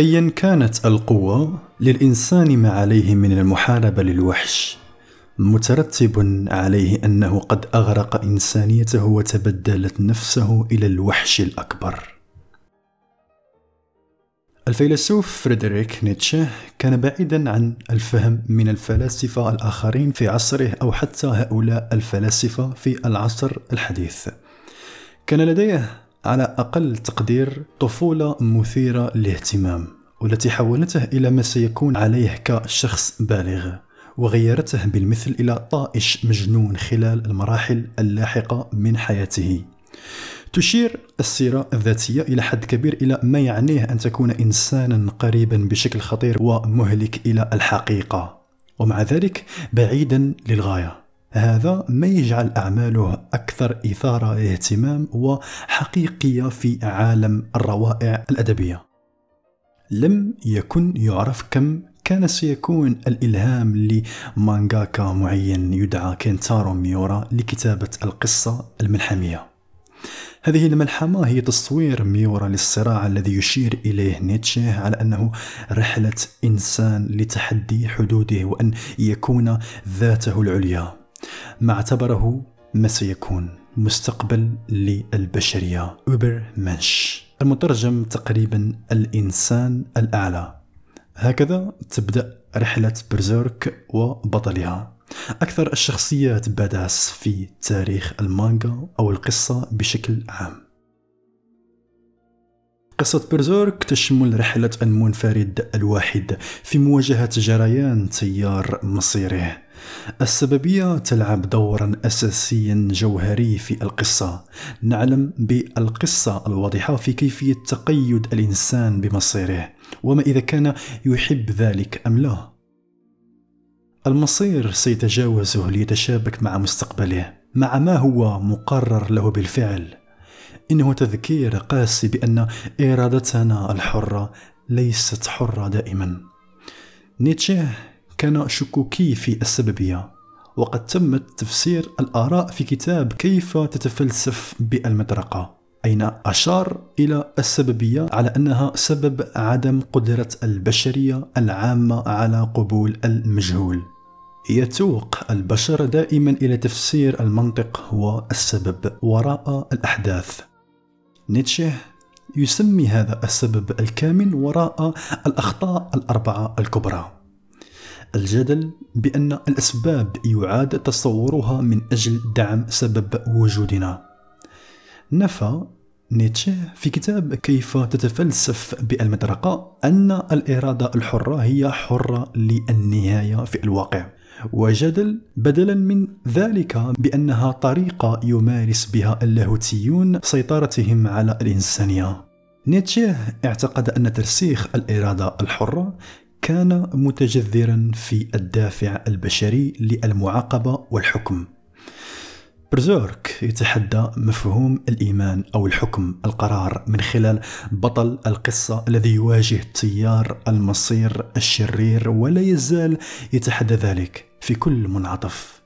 ايا كانت القوة للإنسان ما عليه من المحاربة للوحش مترتب عليه أنه قد أغرق إنسانيته وتبدلت نفسه إلى الوحش الأكبر. الفيلسوف فريدريك نيتشه كان بعيدا عن الفهم من الفلاسفة الآخرين في عصره أو حتى هؤلاء الفلاسفة في العصر الحديث. كان لديه على أقل تقدير طفولة مثيرة للاهتمام. والتي حولته إلى ما سيكون عليه كشخص بالغ وغيرته بالمثل إلى طائش مجنون خلال المراحل اللاحقة من حياته. تشير السيرة الذاتية إلى حد كبير إلى ما يعنيه أن تكون إنسانا قريبا بشكل خطير ومهلك إلى الحقيقة. ومع ذلك بعيدا للغاية. هذا ما يجعل أعماله أكثر إثارة اهتمام وحقيقية في عالم الروائع الأدبية. لم يكن يعرف كم كان سيكون الإلهام لمانغاكا معين يدعى كينتارو ميورا لكتابة القصة الملحمية هذه الملحمة هي تصوير ميورا للصراع الذي يشير إليه نيتشه على أنه رحلة إنسان لتحدي حدوده وأن يكون ذاته العليا. ما اعتبره ما سيكون مستقبل للبشرية. أوبر منش. المترجم تقريبا الإنسان الأعلى. هكذا تبدأ رحلة برزيرك وبطلها. أكثر الشخصيات باداس في تاريخ المانجا أو القصة بشكل عام. قصة برزيرك تشمل رحلة المنفرد الواحد في مواجهة جريان تيار مصيره. السببية تلعب دورا أساسيا جوهري في القصة. نعلم بالقصة الواضحة في كيفية تقيد الإنسان بمصيره وما إذا كان يحب ذلك أم لا. المصير سيتجاوزه ليتشابك مع مستقبله مع ما هو مقرر له بالفعل. إنه تذكير قاسي بأن إرادتنا الحرة ليست حرة دائما. نيتشه كان شكوكي في السببية وقد تم تفسير الآراء في كتاب كيف تتفلسف بالمطرقة أين أشار إلى السببية على أنها سبب عدم قدرة البشرية العامة على قبول المجهول. يتوق البشر دائما إلى تفسير المنطق والسبب وراء الأحداث. نيتشه يسمي هذا السبب الكامن وراء الأخطاء الأربعة الكبرى. الجدل بأن الأسباب يعاد تصورها من أجل دعم سبب وجودنا. نفى نيتشه في كتاب كيف تتفلسف بالمطرقة أن الإرادة الحرة هي حرة للنهاية في الواقع. وجدل بدلا من ذلك بأنها طريقة يمارس بها اللاهوتيون سيطرتهم على الإنسانية. نيتشه اعتقد أن ترسيخ الإرادة الحرة كان متجذرا في الدافع البشري للمعاقبة والحكم. برزيرك يتحدى مفهوم الإيمان أو الحكم القرار من خلال بطل القصة الذي يواجه تيار المصير الشرير ولا يزال يتحدى ذلك في كل منعطف.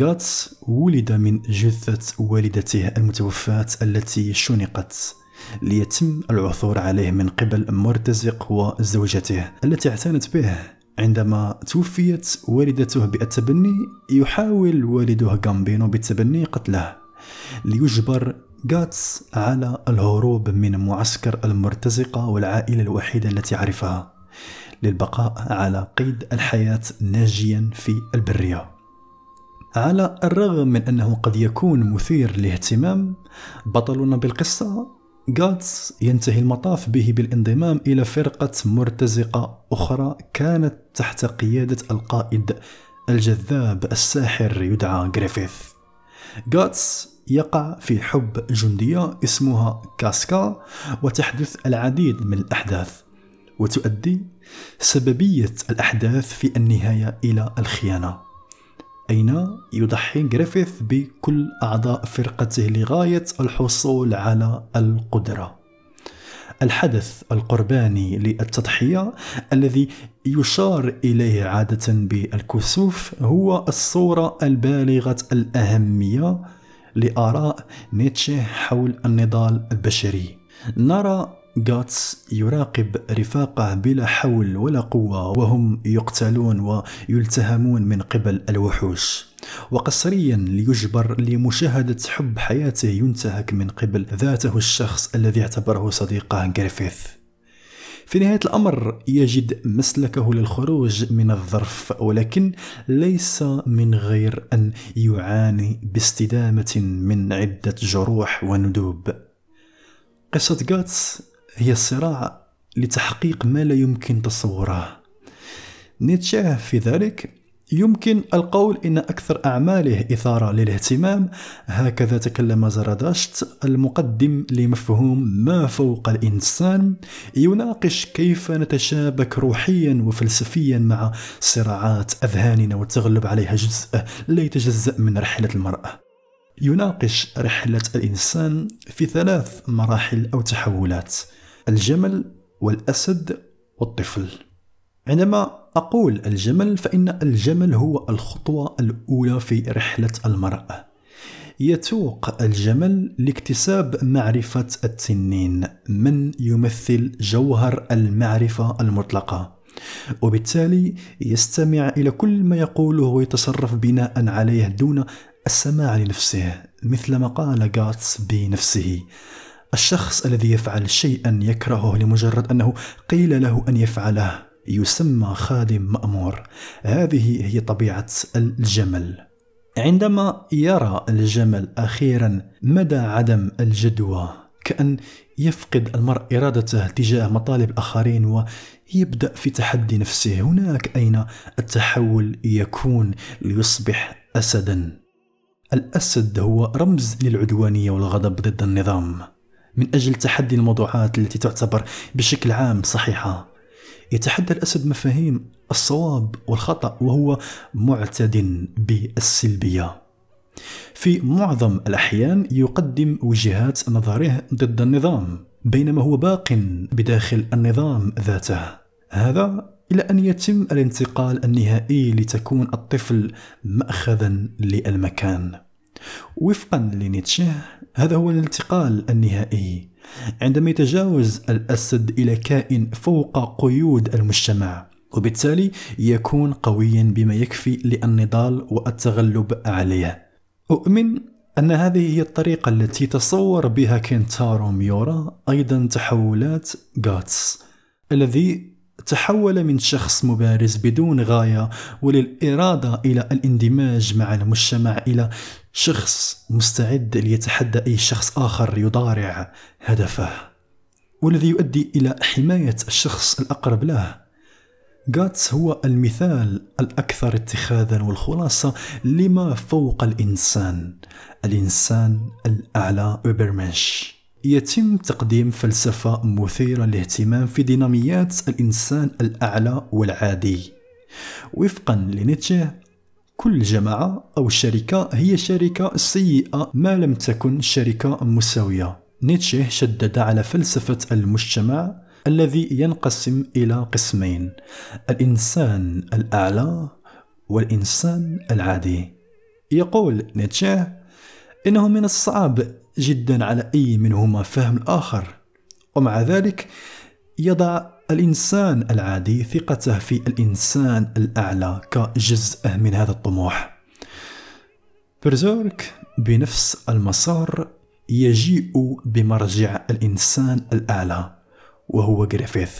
غاتس ولد من جثة والدته المتوفاة التي شنقت ليتم العثور عليه من قبل مرتزق وزوجته التي اعتنت به. عندما توفيت والدته بالتبني يحاول والده غامبينو بالتبني قتله. ليجبر غاتس على الهروب من معسكر المرتزقة والعائلة الوحيدة التي عرفها. للبقاء على قيد الحياة ناجيا في البرية. على الرغم من أنه قد يكون مثير للاهتمام بطلنا بالقصة غاتس ينتهي المطاف به بالانضمام إلى فرقة مرتزقة أخرى كانت تحت قيادة القائد الجذاب الساحر يدعى جريفيث غاتس يقع في حب جندية اسمها كاسكا وتحدث العديد من الأحداث وتؤدي سببية الأحداث في النهاية إلى الخيانة. أين يضحي جريفيث بكل أعضاء فرقته لغاية الحصول على القدرة؟ الحدث القرباني للتضحية الذي يشار إليه عادة بالكسوف هو الصورة البالغة الأهمية لآراء نيتشه حول النضال البشري. نرى غاتس يراقب رفاقه بلا حول ولا قوة وهم يقتلون ويلتهمون من قبل الوحوش. وقسريا ليجبر لمشاهدة حب حياته ينتهك من قبل ذاته الشخص الذي اعتبره صديقه غريفيث. في نهاية الأمر يجد مسلكه للخروج من الظرف ولكن ليس من غير أن يعاني باستدامة من عدة جروح وندوب. قصة غاتس هي الصراع لتحقيق ما لا يمكن تصوره. نيتشه في ذلك يمكن القول إن أكثر أعماله إثارة للاهتمام. هكذا تكلم زرادشت المقدم لمفهوم ما فوق الإنسان يناقش كيف نتشابك روحيا وفلسفيا مع صراعات أذهاننا والتغلب عليها جزء لا يتجزأ من رحلة المرأة. يناقش رحلة الإنسان في ثلاث مراحل أو تحولات. الجمل والأسد والطفل. عندما أقول الجمل فإن الجمل هو الخطوة الأولى في رحلة المرأة. يتوق الجمل لاكتساب معرفة التنين من يمثل جوهر المعرفة المطلقة. وبالتالي يستمع إلى كل ما يقوله ويتصرف بناء عليه دون السماع لنفسه مثل ما قال غاتس بنفسه. الشخص الذي يفعل شيئا يكرهه لمجرد أنه قيل له أن يفعله يسمى خادم مأمور. هذه هي طبيعة الجمل. عندما يرى الجمل أخيرا مدى عدم الجدوى. كأن يفقد المرء إرادته تجاه مطالب الآخرين ويبدأ في تحدي نفسه. هناك أين التحول يكون ليصبح أسدا؟ الأسد هو رمز للعدوانية والغضب ضد النظام. من أجل تحدي الموضوعات التي تعتبر بشكل عام صحيحة. يتحدى الأسد مفاهيم الصواب والخطأ وهو معتد بالسلبية. في معظم الأحيان يقدم وجهات نظره ضد النظام بينما هو باق بداخل النظام ذاته. هذا إلى أن يتم الانتقال النهائي لتكون الطفل مأخذا للمكان. وفقا لنيتشه هذا هو الانتقال النهائي عندما يتجاوز الأسد إلى كائن فوق قيود المجتمع وبالتالي يكون قويا بما يكفي للنضال والتغلب عليه. أؤمن أن هذه هي الطريقة التي تصور بها كينتارو ميورا أيضا تحولات غاتس الذي تحول من شخص مبارز بدون غاية وللإرادة إلى الاندماج مع المجتمع إلى شخص مستعد ليتحدى أي شخص آخر يضارع هدفه. والذي يؤدي إلى حماية الشخص الأقرب له. غاتس هو المثال الأكثر اتخاذا والخلاصة لما فوق الإنسان. الإنسان الأعلى أوبرمنش يتم تقديم فلسفة مثيرة للاهتمام في ديناميات الإنسان الأعلى والعادي. وفقا لنيتشه كل جماعة أو شركة هي شركة سيئة ما لم تكن شركة مساوية. نيتشه شدد على فلسفة المجتمع الذي ينقسم إلى قسمين الإنسان الأعلى والإنسان العادي. يقول نيتشه إنه من الصعب جدا على أي منهما فهم الآخر ومع ذلك يضع الإنسان العادي ثقته في الإنسان الأعلى كجزء من هذا الطموح. Berserk بنفس المسار يجيء بمرجع الإنسان الأعلى وهو جريفيث.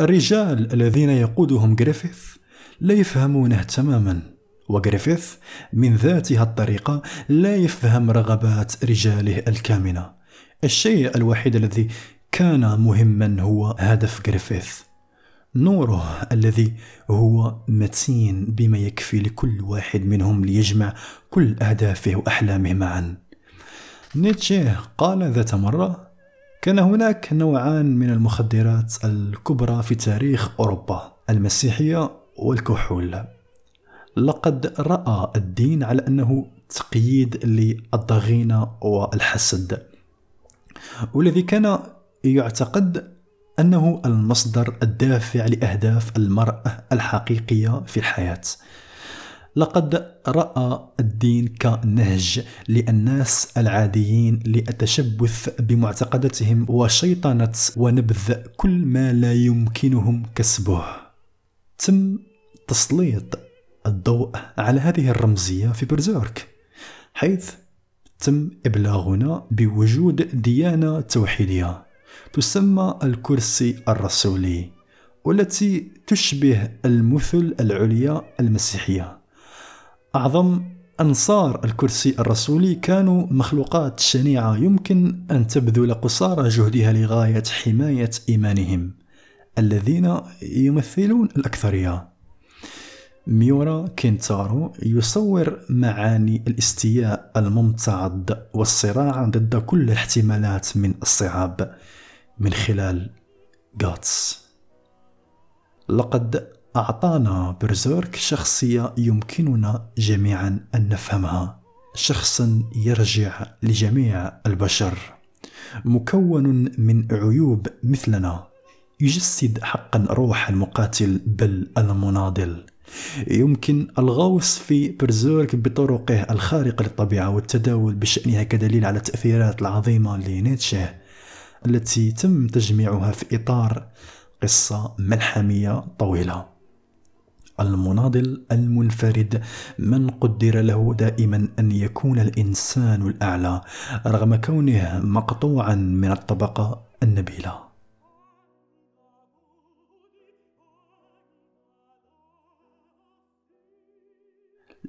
الرجال الذين يقودهم جريفيث لا يفهمونه تماما وجريفيث من ذاته الطريقة لا يفهم رغبات رجاله الكامنة. الشيء الوحيد الذي كان مهما هو هدف جريفيث نوره الذي هو متين بما يكفي لكل واحد منهم ليجمع كل أهدافه وأحلامه معا. نيتشه قال ذات مرة كان هناك نوعان من المخدرات الكبرى في تاريخ أوروبا المسيحية والكحول. لقد رأى الدين على أنه تقييد للضغينة والحسد. والذي كان يعتقد أنه المصدر الدافع لأهداف المرأة الحقيقية في الحياة. لقد رأى الدين كنهج للناس العاديين للتشبث بمعتقداتهم وشيطنة ونبذ كل ما لا يمكنهم كسبه. تم تسليط الضوء على هذه الرمزية في برزيرك حيث تم إبلاغنا بوجود ديانة توحيدية. تسمى الكرسي الرسولي والتي تشبه المثل العليا المسيحية. أعظم أنصار الكرسي الرسولي كانوا مخلوقات شنيعة يمكن أن تبذل قصارى جهدها لغاية حماية إيمانهم الذين يمثلون الأكثرية. ميورا كينتارو يصور معاني الاستياء الممتعض والصراع ضد كل الاحتمالات من الصعاب. من خلال غاتس لقد أعطانا برزيرك شخصية يمكننا جميعا أن نفهمها. شخصا يرجع لجميع البشر. مكون من عيوب مثلنا. يجسد حقا روح المقاتل بل المناضل. يمكن الغوص في برزيرك بطرقه الخارقة للطبيعة والتداول بشأنها كدليل على التأثيرات العظيمة لنيتشه. التي تم تجميعها في إطار قصة ملحمية طويلة. المناضل المنفرد من قدر له دائما أن يكون الإنسان الأعلى رغم كونه مقطوعا من الطبقة النبيلة.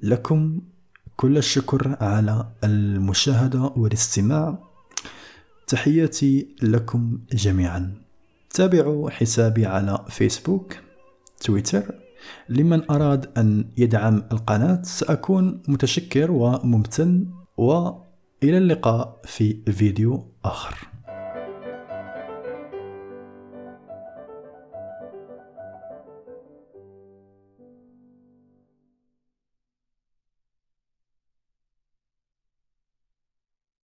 لكم كل الشكر على المشاهدة والاستماع. تحياتي لكم جميعا. تابعوا حسابي على فيسبوك تويتر. لمن أراد أن يدعم القناة سأكون متشكر وممتن وإلى اللقاء في فيديو آخر.